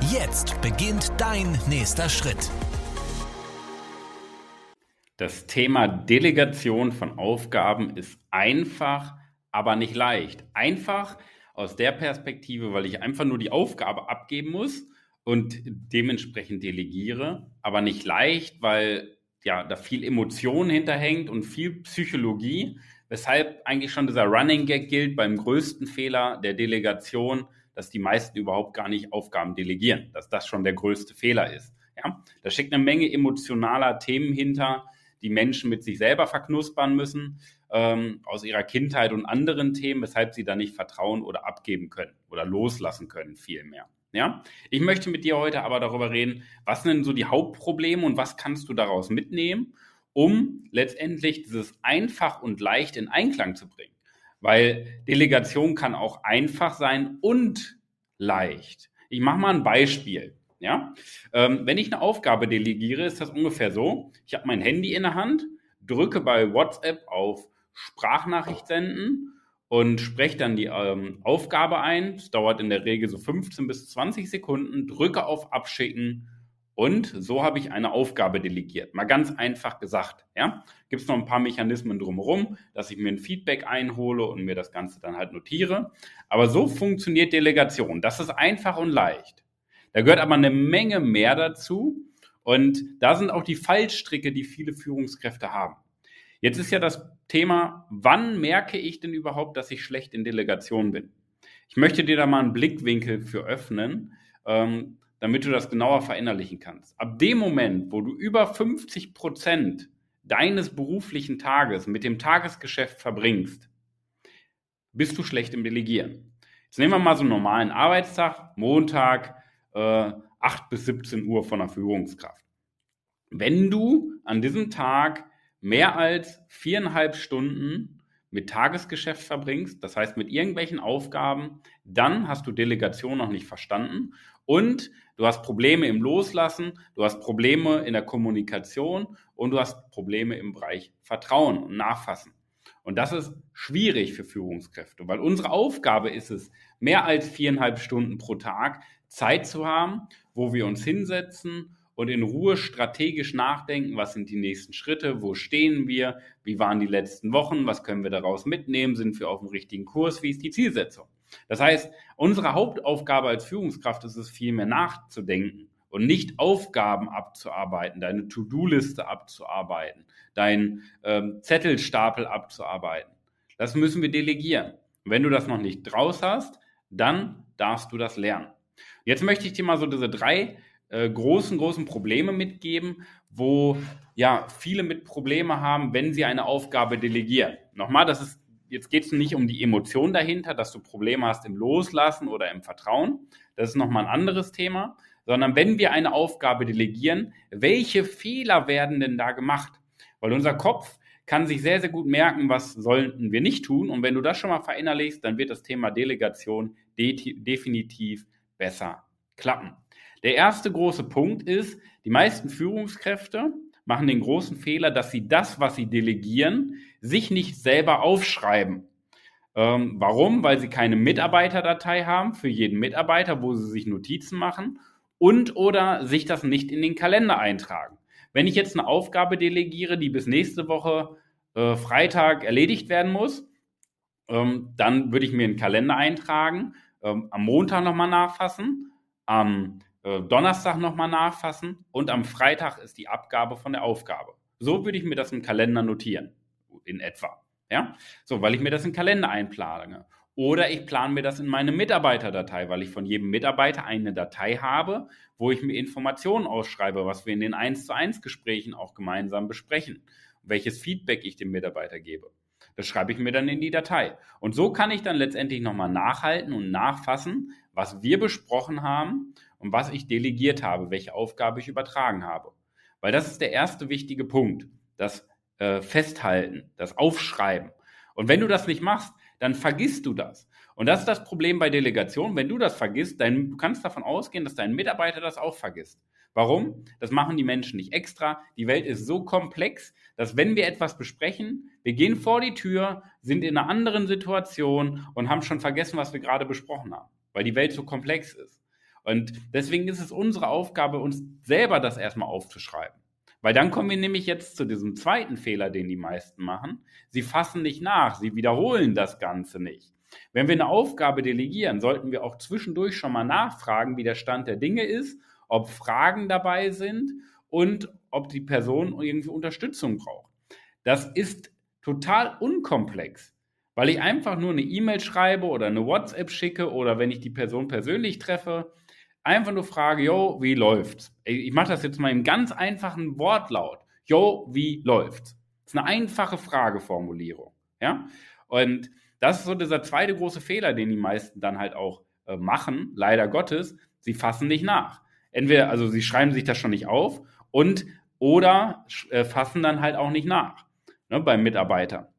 Jetzt beginnt dein nächster Schritt. Das Thema Delegation von Aufgaben ist einfach, aber nicht leicht. Einfach aus der Perspektive, weil ich einfach nur die Aufgabe abgeben muss und dementsprechend delegiere, aber nicht leicht, weil ja da viel Emotion hinterhängt und viel Psychologie, weshalb eigentlich schon dieser Running Gag gilt beim größten Fehler der Delegation, dass die meisten überhaupt gar nicht Aufgaben delegieren, dass das schon der größte Fehler ist. Ja, da steckt eine Menge emotionaler Themen hinter, die Menschen mit sich selber verknuspern müssen, ähm, aus ihrer Kindheit und anderen Themen, weshalb sie da nicht vertrauen oder abgeben können oder loslassen können, vielmehr. Ja, ich möchte mit dir heute aber darüber reden, was sind denn so die Hauptprobleme und was kannst du daraus mitnehmen, um letztendlich dieses einfach und leicht in Einklang zu bringen. Weil Delegation kann auch einfach sein und leicht. Ich mache mal ein Beispiel. Ja? Ähm, wenn ich eine Aufgabe delegiere, ist das ungefähr so. Ich habe mein Handy in der Hand, drücke bei WhatsApp auf Sprachnachricht senden und spreche dann die ähm, Aufgabe ein. Es dauert in der Regel so 15 bis 20 Sekunden, drücke auf Abschicken und so habe ich eine Aufgabe delegiert. Mal ganz einfach gesagt. Ja? Gibt es noch ein paar Mechanismen drumherum, dass ich mir ein Feedback einhole und mir das Ganze dann halt notiere. Aber so funktioniert Delegation. Das ist einfach und leicht. Da gehört aber eine Menge mehr dazu. Und da sind auch die Fallstricke, die viele Führungskräfte haben. Jetzt ist ja das Thema, wann merke ich denn überhaupt, dass ich schlecht in Delegation bin? Ich möchte dir da mal einen Blickwinkel für öffnen, ähm, damit du das genauer verinnerlichen kannst. Ab dem Moment, wo du über 50 Prozent deines beruflichen Tages mit dem Tagesgeschäft verbringst, bist du schlecht im Delegieren. Jetzt nehmen wir mal so einen normalen Arbeitstag, Montag, äh, 8 bis 17 Uhr von der Führungskraft. Wenn du an diesem Tag mehr als viereinhalb Stunden mit Tagesgeschäft verbringst, das heißt mit irgendwelchen Aufgaben, dann hast du Delegation noch nicht verstanden und du hast Probleme im Loslassen, du hast Probleme in der Kommunikation und du hast Probleme im Bereich Vertrauen und Nachfassen. Und das ist schwierig für Führungskräfte, weil unsere Aufgabe ist es, mehr als viereinhalb Stunden pro Tag Zeit zu haben, wo wir uns hinsetzen und in Ruhe strategisch nachdenken, was sind die nächsten Schritte, wo stehen wir, wie waren die letzten Wochen, was können wir daraus mitnehmen, sind wir auf dem richtigen Kurs, wie ist die Zielsetzung. Das heißt, unsere Hauptaufgabe als Führungskraft ist es vielmehr nachzudenken und nicht Aufgaben abzuarbeiten, deine To-Do-Liste abzuarbeiten, deinen ähm, Zettelstapel abzuarbeiten. Das müssen wir delegieren. Und wenn du das noch nicht draus hast, dann darfst du das lernen. Jetzt möchte ich dir mal so diese drei äh, großen, großen Probleme mitgeben, wo ja viele mit Probleme haben, wenn sie eine Aufgabe delegieren. Nochmal, das ist, jetzt geht es nicht um die Emotion dahinter, dass du Probleme hast im Loslassen oder im Vertrauen. Das ist nochmal ein anderes Thema. Sondern wenn wir eine Aufgabe delegieren, welche Fehler werden denn da gemacht? Weil unser Kopf kann sich sehr, sehr gut merken, was sollten wir nicht tun. Und wenn du das schon mal verinnerlichst, dann wird das Thema Delegation de definitiv besser klappen. Der erste große Punkt ist, die meisten Führungskräfte machen den großen Fehler, dass sie das, was sie delegieren, sich nicht selber aufschreiben. Ähm, warum? Weil sie keine Mitarbeiterdatei haben für jeden Mitarbeiter, wo sie sich Notizen machen und oder sich das nicht in den Kalender eintragen. Wenn ich jetzt eine Aufgabe delegiere, die bis nächste Woche äh, Freitag erledigt werden muss, ähm, dann würde ich mir einen Kalender eintragen ähm, am Montag nochmal nachfassen, am äh, Donnerstag nochmal nachfassen und am Freitag ist die Abgabe von der Aufgabe. So würde ich mir das im Kalender notieren, in etwa. Ja? So, weil ich mir das im Kalender einplane. Oder ich plane mir das in meine Mitarbeiterdatei, weil ich von jedem Mitarbeiter eine Datei habe, wo ich mir Informationen ausschreibe, was wir in den 1 zu 1 Gesprächen auch gemeinsam besprechen, welches Feedback ich dem Mitarbeiter gebe. Das schreibe ich mir dann in die Datei. Und so kann ich dann letztendlich nochmal nachhalten und nachfassen, was wir besprochen haben und was ich delegiert habe, welche Aufgabe ich übertragen habe. Weil das ist der erste wichtige Punkt, das äh, Festhalten, das Aufschreiben. Und wenn du das nicht machst, dann vergisst du das. Und das ist das Problem bei Delegation. Wenn du das vergisst, dann, du kannst davon ausgehen, dass dein Mitarbeiter das auch vergisst. Warum? Das machen die Menschen nicht extra. Die Welt ist so komplex, dass wenn wir etwas besprechen, wir gehen vor die Tür, sind in einer anderen Situation und haben schon vergessen, was wir gerade besprochen haben, weil die Welt so komplex ist. Und deswegen ist es unsere Aufgabe, uns selber das erstmal aufzuschreiben. Weil dann kommen wir nämlich jetzt zu diesem zweiten Fehler, den die meisten machen. Sie fassen nicht nach, sie wiederholen das Ganze nicht. Wenn wir eine Aufgabe delegieren, sollten wir auch zwischendurch schon mal nachfragen, wie der Stand der Dinge ist, ob Fragen dabei sind und ob die Person irgendwie Unterstützung braucht. Das ist total unkomplex, weil ich einfach nur eine E-Mail schreibe oder eine WhatsApp schicke oder wenn ich die Person persönlich treffe, einfach nur frage, yo, wie läuft's? Ich mache das jetzt mal im ganz einfachen Wortlaut. Yo, wie läuft's? Das ist eine einfache Frageformulierung, ja? Und das ist so dieser zweite große Fehler, den die meisten dann halt auch äh, machen, leider Gottes. Sie fassen nicht nach. Entweder, also sie schreiben sich das schon nicht auf und oder äh, fassen dann halt auch nicht nach ne, beim Mitarbeiter,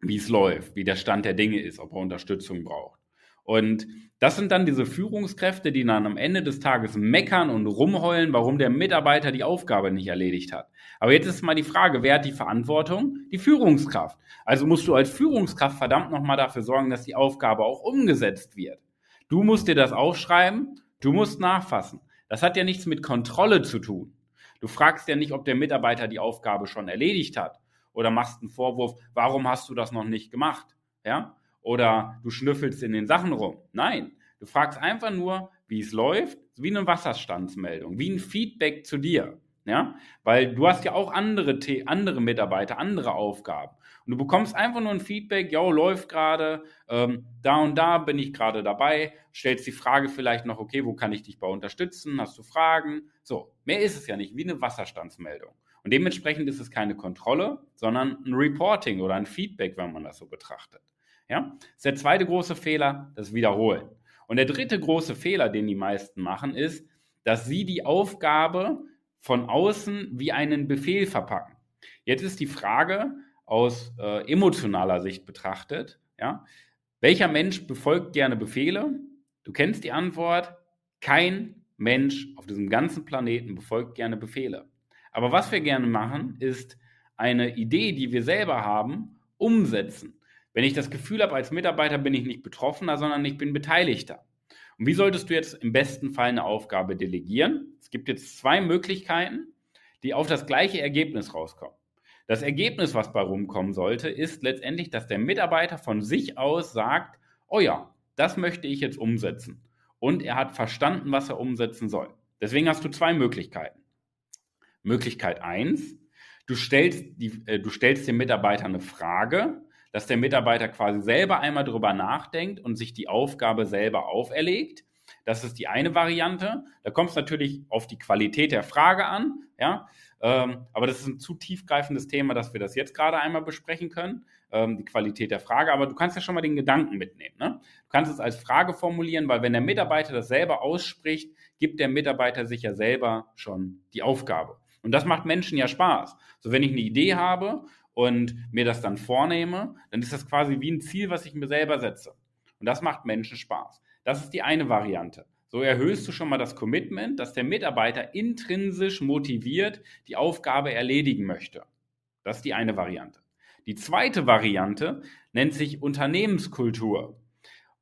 wie es läuft, wie der Stand der Dinge ist, ob er Unterstützung braucht. Und das sind dann diese Führungskräfte, die dann am Ende des Tages meckern und rumheulen, warum der Mitarbeiter die Aufgabe nicht erledigt hat. Aber jetzt ist mal die Frage, wer hat die Verantwortung? Die Führungskraft. Also musst du als Führungskraft verdammt nochmal dafür sorgen, dass die Aufgabe auch umgesetzt wird. Du musst dir das aufschreiben, du musst nachfassen. Das hat ja nichts mit Kontrolle zu tun. Du fragst ja nicht, ob der Mitarbeiter die Aufgabe schon erledigt hat oder machst einen Vorwurf, warum hast du das noch nicht gemacht? Ja? Oder du schnüffelst in den Sachen rum. Nein, du fragst einfach nur, wie es läuft, wie eine Wasserstandsmeldung, wie ein Feedback zu dir. Ja, weil du hast ja auch andere, andere Mitarbeiter, andere Aufgaben. Und du bekommst einfach nur ein Feedback, ja, läuft gerade, ähm, da und da bin ich gerade dabei, stellst die Frage vielleicht noch, okay, wo kann ich dich bei unterstützen? Hast du Fragen? So, mehr ist es ja nicht, wie eine Wasserstandsmeldung. Und dementsprechend ist es keine Kontrolle, sondern ein Reporting oder ein Feedback, wenn man das so betrachtet. Ja? Das ist der zweite große Fehler, das Wiederholen. Und der dritte große Fehler, den die meisten machen, ist, dass sie die Aufgabe von außen wie einen Befehl verpacken. Jetzt ist die Frage aus äh, emotionaler Sicht betrachtet, ja, welcher Mensch befolgt gerne Befehle? Du kennst die Antwort, kein Mensch auf diesem ganzen Planeten befolgt gerne Befehle. Aber was wir gerne machen, ist eine Idee, die wir selber haben, umsetzen. Wenn ich das Gefühl habe, als Mitarbeiter bin ich nicht Betroffener, sondern ich bin Beteiligter. Und wie solltest du jetzt im besten Fall eine Aufgabe delegieren? Es gibt jetzt zwei Möglichkeiten, die auf das gleiche Ergebnis rauskommen. Das Ergebnis, was bei rumkommen sollte, ist letztendlich, dass der Mitarbeiter von sich aus sagt, oh ja, das möchte ich jetzt umsetzen. Und er hat verstanden, was er umsetzen soll. Deswegen hast du zwei Möglichkeiten. Möglichkeit eins: du stellst, äh, du stellst dem Mitarbeiter eine Frage, dass der Mitarbeiter quasi selber einmal drüber nachdenkt und sich die Aufgabe selber auferlegt. Das ist die eine Variante. Da kommt es natürlich auf die Qualität der Frage an, ja. Ähm, aber das ist ein zu tiefgreifendes Thema, dass wir das jetzt gerade einmal besprechen können, ähm, die Qualität der Frage. Aber du kannst ja schon mal den Gedanken mitnehmen. Ne? Du kannst es als Frage formulieren, weil wenn der Mitarbeiter das selber ausspricht, gibt der Mitarbeiter sich ja selber schon die Aufgabe. Und das macht Menschen ja Spaß. So, wenn ich eine Idee habe und mir das dann vornehme, dann ist das quasi wie ein Ziel, was ich mir selber setze. Und das macht Menschen Spaß. Das ist die eine Variante. So erhöhst du schon mal das Commitment, dass der Mitarbeiter intrinsisch motiviert die Aufgabe erledigen möchte. Das ist die eine Variante. Die zweite Variante nennt sich Unternehmenskultur.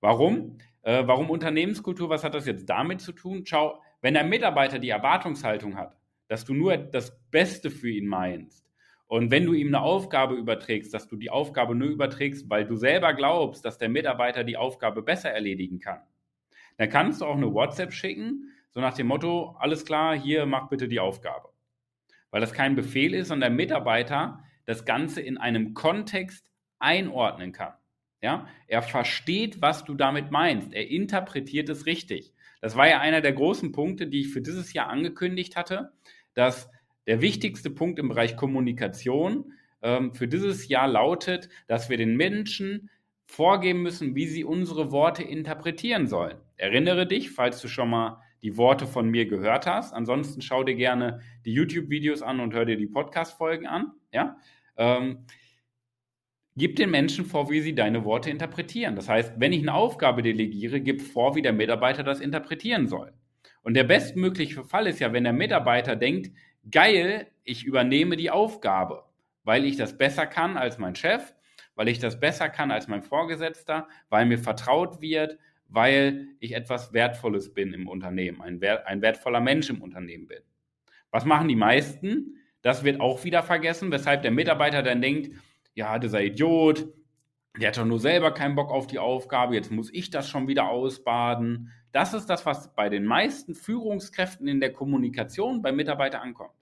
Warum? Äh, warum Unternehmenskultur? Was hat das jetzt damit zu tun? Schau, wenn der Mitarbeiter die Erwartungshaltung hat, dass du nur das Beste für ihn meinst, und wenn du ihm eine Aufgabe überträgst, dass du die Aufgabe nur überträgst, weil du selber glaubst, dass der Mitarbeiter die Aufgabe besser erledigen kann, dann kannst du auch eine WhatsApp schicken, so nach dem Motto, alles klar, hier mach bitte die Aufgabe. Weil das kein Befehl ist, sondern der Mitarbeiter das Ganze in einem Kontext einordnen kann. Ja, er versteht, was du damit meinst. Er interpretiert es richtig. Das war ja einer der großen Punkte, die ich für dieses Jahr angekündigt hatte, dass der wichtigste Punkt im Bereich Kommunikation ähm, für dieses Jahr lautet, dass wir den Menschen vorgeben müssen, wie sie unsere Worte interpretieren sollen. Erinnere dich, falls du schon mal die Worte von mir gehört hast. Ansonsten schau dir gerne die YouTube-Videos an und hör dir die Podcast-Folgen an. Ja? Ähm, gib den Menschen vor, wie sie deine Worte interpretieren. Das heißt, wenn ich eine Aufgabe delegiere, gib vor, wie der Mitarbeiter das interpretieren soll. Und der bestmögliche Fall ist ja, wenn der Mitarbeiter denkt, geil, ich übernehme die Aufgabe, weil ich das besser kann als mein Chef, weil ich das besser kann als mein Vorgesetzter, weil mir vertraut wird, weil ich etwas Wertvolles bin im Unternehmen, ein, wert, ein wertvoller Mensch im Unternehmen bin. Was machen die meisten? Das wird auch wieder vergessen, weshalb der Mitarbeiter dann denkt, ja, dieser Idiot, der hat doch nur selber keinen Bock auf die Aufgabe, jetzt muss ich das schon wieder ausbaden. Das ist das, was bei den meisten Führungskräften in der Kommunikation beim Mitarbeiter ankommt.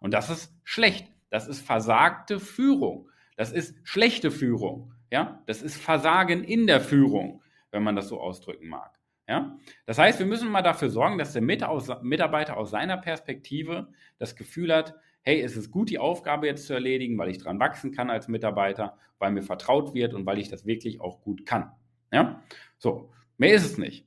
Und das ist schlecht. Das ist versagte Führung. Das ist schlechte Führung. Ja, das ist Versagen in der Führung, wenn man das so ausdrücken mag. Ja? Das heißt, wir müssen mal dafür sorgen, dass der Mitarbeiter aus seiner Perspektive das Gefühl hat, hey, es ist gut, die Aufgabe jetzt zu erledigen, weil ich dran wachsen kann als Mitarbeiter, weil mir vertraut wird und weil ich das wirklich auch gut kann. Ja? So, mehr ist es nicht.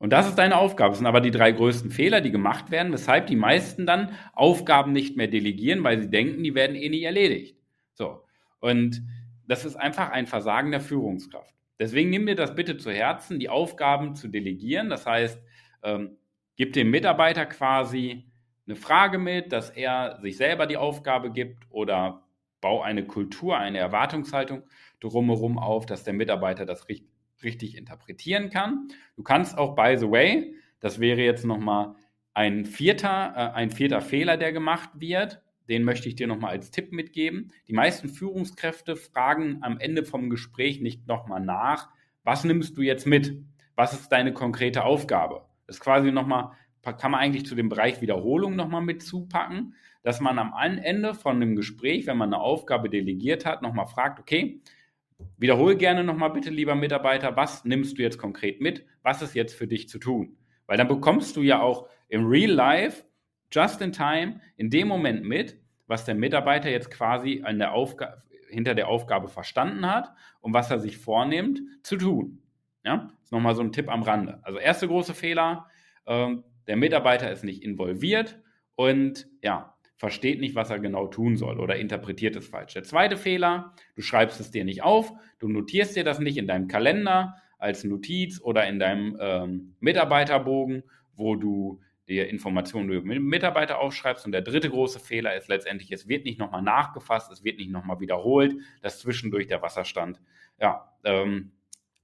Und das ist deine Aufgabe. Das sind aber die drei größten Fehler, die gemacht werden, weshalb die meisten dann Aufgaben nicht mehr delegieren, weil sie denken, die werden eh nicht erledigt. So. Und das ist einfach ein Versagen der Führungskraft. Deswegen nimm dir das bitte zu Herzen, die Aufgaben zu delegieren. Das heißt, ähm, gib dem Mitarbeiter quasi eine Frage mit, dass er sich selber die Aufgabe gibt oder bau eine Kultur, eine Erwartungshaltung drumherum auf, dass der Mitarbeiter das richtig, interpretieren kann. Du kannst auch, by the way, das wäre jetzt nochmal ein vierter, äh, ein vierter Fehler, der gemacht wird. Den möchte ich dir nochmal als Tipp mitgeben. Die meisten Führungskräfte fragen am Ende vom Gespräch nicht nochmal nach, was nimmst du jetzt mit? Was ist deine konkrete Aufgabe? Das ist quasi nochmal kann man eigentlich zu dem Bereich Wiederholung nochmal mit zupacken, dass man am Ende von einem Gespräch, wenn man eine Aufgabe delegiert hat, nochmal fragt, okay, wiederhole gerne nochmal bitte, lieber Mitarbeiter, was nimmst du jetzt konkret mit? Was ist jetzt für dich zu tun? Weil dann bekommst du ja auch im Real Life, just in time, in dem Moment mit, was der Mitarbeiter jetzt quasi an der hinter der Aufgabe verstanden hat und was er sich vornimmt zu tun. Ja, das ist nochmal so ein Tipp am Rande. Also erste große Fehler, ähm, der Mitarbeiter ist nicht involviert und ja, versteht nicht, was er genau tun soll oder interpretiert es falsch. Der zweite Fehler, du schreibst es dir nicht auf, du notierst dir das nicht in deinem Kalender als Notiz oder in deinem ähm, Mitarbeiterbogen, wo du dir Informationen über Mitarbeiter aufschreibst. Und der dritte große Fehler ist letztendlich, es wird nicht nochmal nachgefasst, es wird nicht nochmal wiederholt, dass zwischendurch der Wasserstand ja, ähm,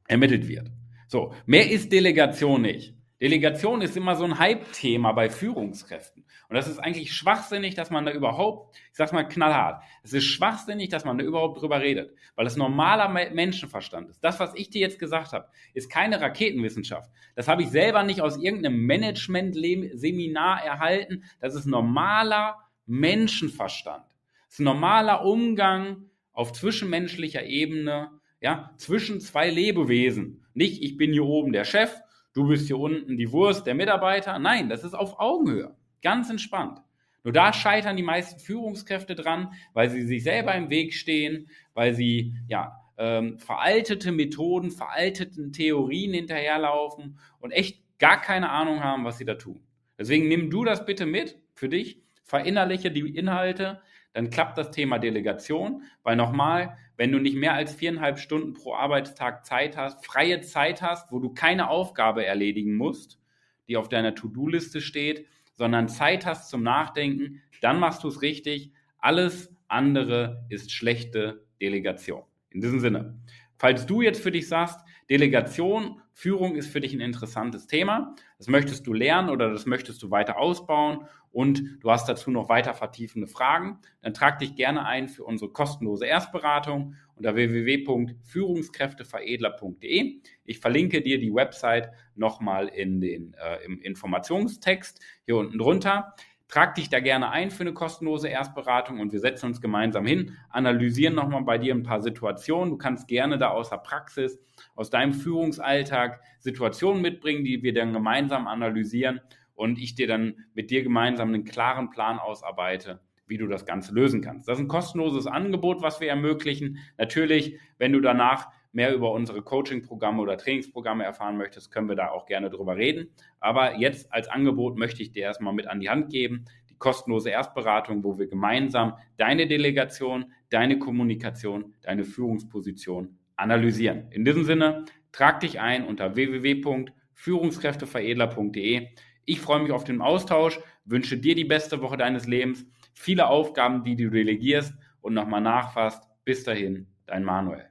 ermittelt wird. So, mehr ist Delegation nicht. Delegation ist immer so ein Hype-Thema bei Führungskräften. Und das ist eigentlich schwachsinnig, dass man da überhaupt, ich sag's mal knallhart, es ist schwachsinnig, dass man da überhaupt drüber redet, weil das normaler Menschenverstand ist. Das, was ich dir jetzt gesagt habe, ist keine Raketenwissenschaft. Das habe ich selber nicht aus irgendeinem Management-Seminar erhalten. Das ist normaler Menschenverstand. Das ist normaler Umgang auf zwischenmenschlicher Ebene, ja, zwischen zwei Lebewesen. Nicht, ich bin hier oben der Chef du bist hier unten die Wurst der Mitarbeiter. Nein, das ist auf Augenhöhe. Ganz entspannt. Nur da scheitern die meisten Führungskräfte dran, weil sie sich selber im Weg stehen, weil sie ja ähm, veraltete Methoden, veralteten Theorien hinterherlaufen und echt gar keine Ahnung haben, was sie da tun. Deswegen nimm du das bitte mit für dich, verinnerliche die Inhalte, dann klappt das Thema Delegation, weil nochmal, wenn du nicht mehr als viereinhalb Stunden pro Arbeitstag Zeit hast, freie Zeit hast, wo du keine Aufgabe erledigen musst, die auf deiner To-Do-Liste steht, sondern Zeit hast zum Nachdenken, dann machst du es richtig. Alles andere ist schlechte Delegation. In diesem Sinne, falls du jetzt für dich sagst, Delegation, Führung ist für dich ein interessantes Thema. Das möchtest du lernen oder das möchtest du weiter ausbauen und du hast dazu noch weiter vertiefende Fragen. Dann trag dich gerne ein für unsere kostenlose Erstberatung unter www.führungskräfteveredler.de. Ich verlinke dir die Website nochmal in den, äh, im Informationstext hier unten drunter. Trag dich da gerne ein für eine kostenlose Erstberatung und wir setzen uns gemeinsam hin, analysieren nochmal bei dir ein paar Situationen. Du kannst gerne da aus der Praxis, aus deinem Führungsalltag Situationen mitbringen, die wir dann gemeinsam analysieren und ich dir dann mit dir gemeinsam einen klaren Plan ausarbeite, wie du das Ganze lösen kannst. Das ist ein kostenloses Angebot, was wir ermöglichen. Natürlich, wenn du danach mehr über unsere Coaching-Programme oder Trainingsprogramme erfahren möchtest, können wir da auch gerne drüber reden. Aber jetzt als Angebot möchte ich dir erstmal mit an die Hand geben, die kostenlose Erstberatung, wo wir gemeinsam deine Delegation, deine Kommunikation, deine Führungsposition analysieren. In diesem Sinne, trag dich ein unter www.führungskräfteveredler.de. Ich freue mich auf den Austausch, wünsche dir die beste Woche deines Lebens, viele Aufgaben, die du delegierst und nochmal nachfasst. Bis dahin, dein Manuel.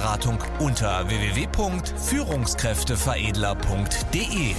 unter www.führungskräfteveredler.de.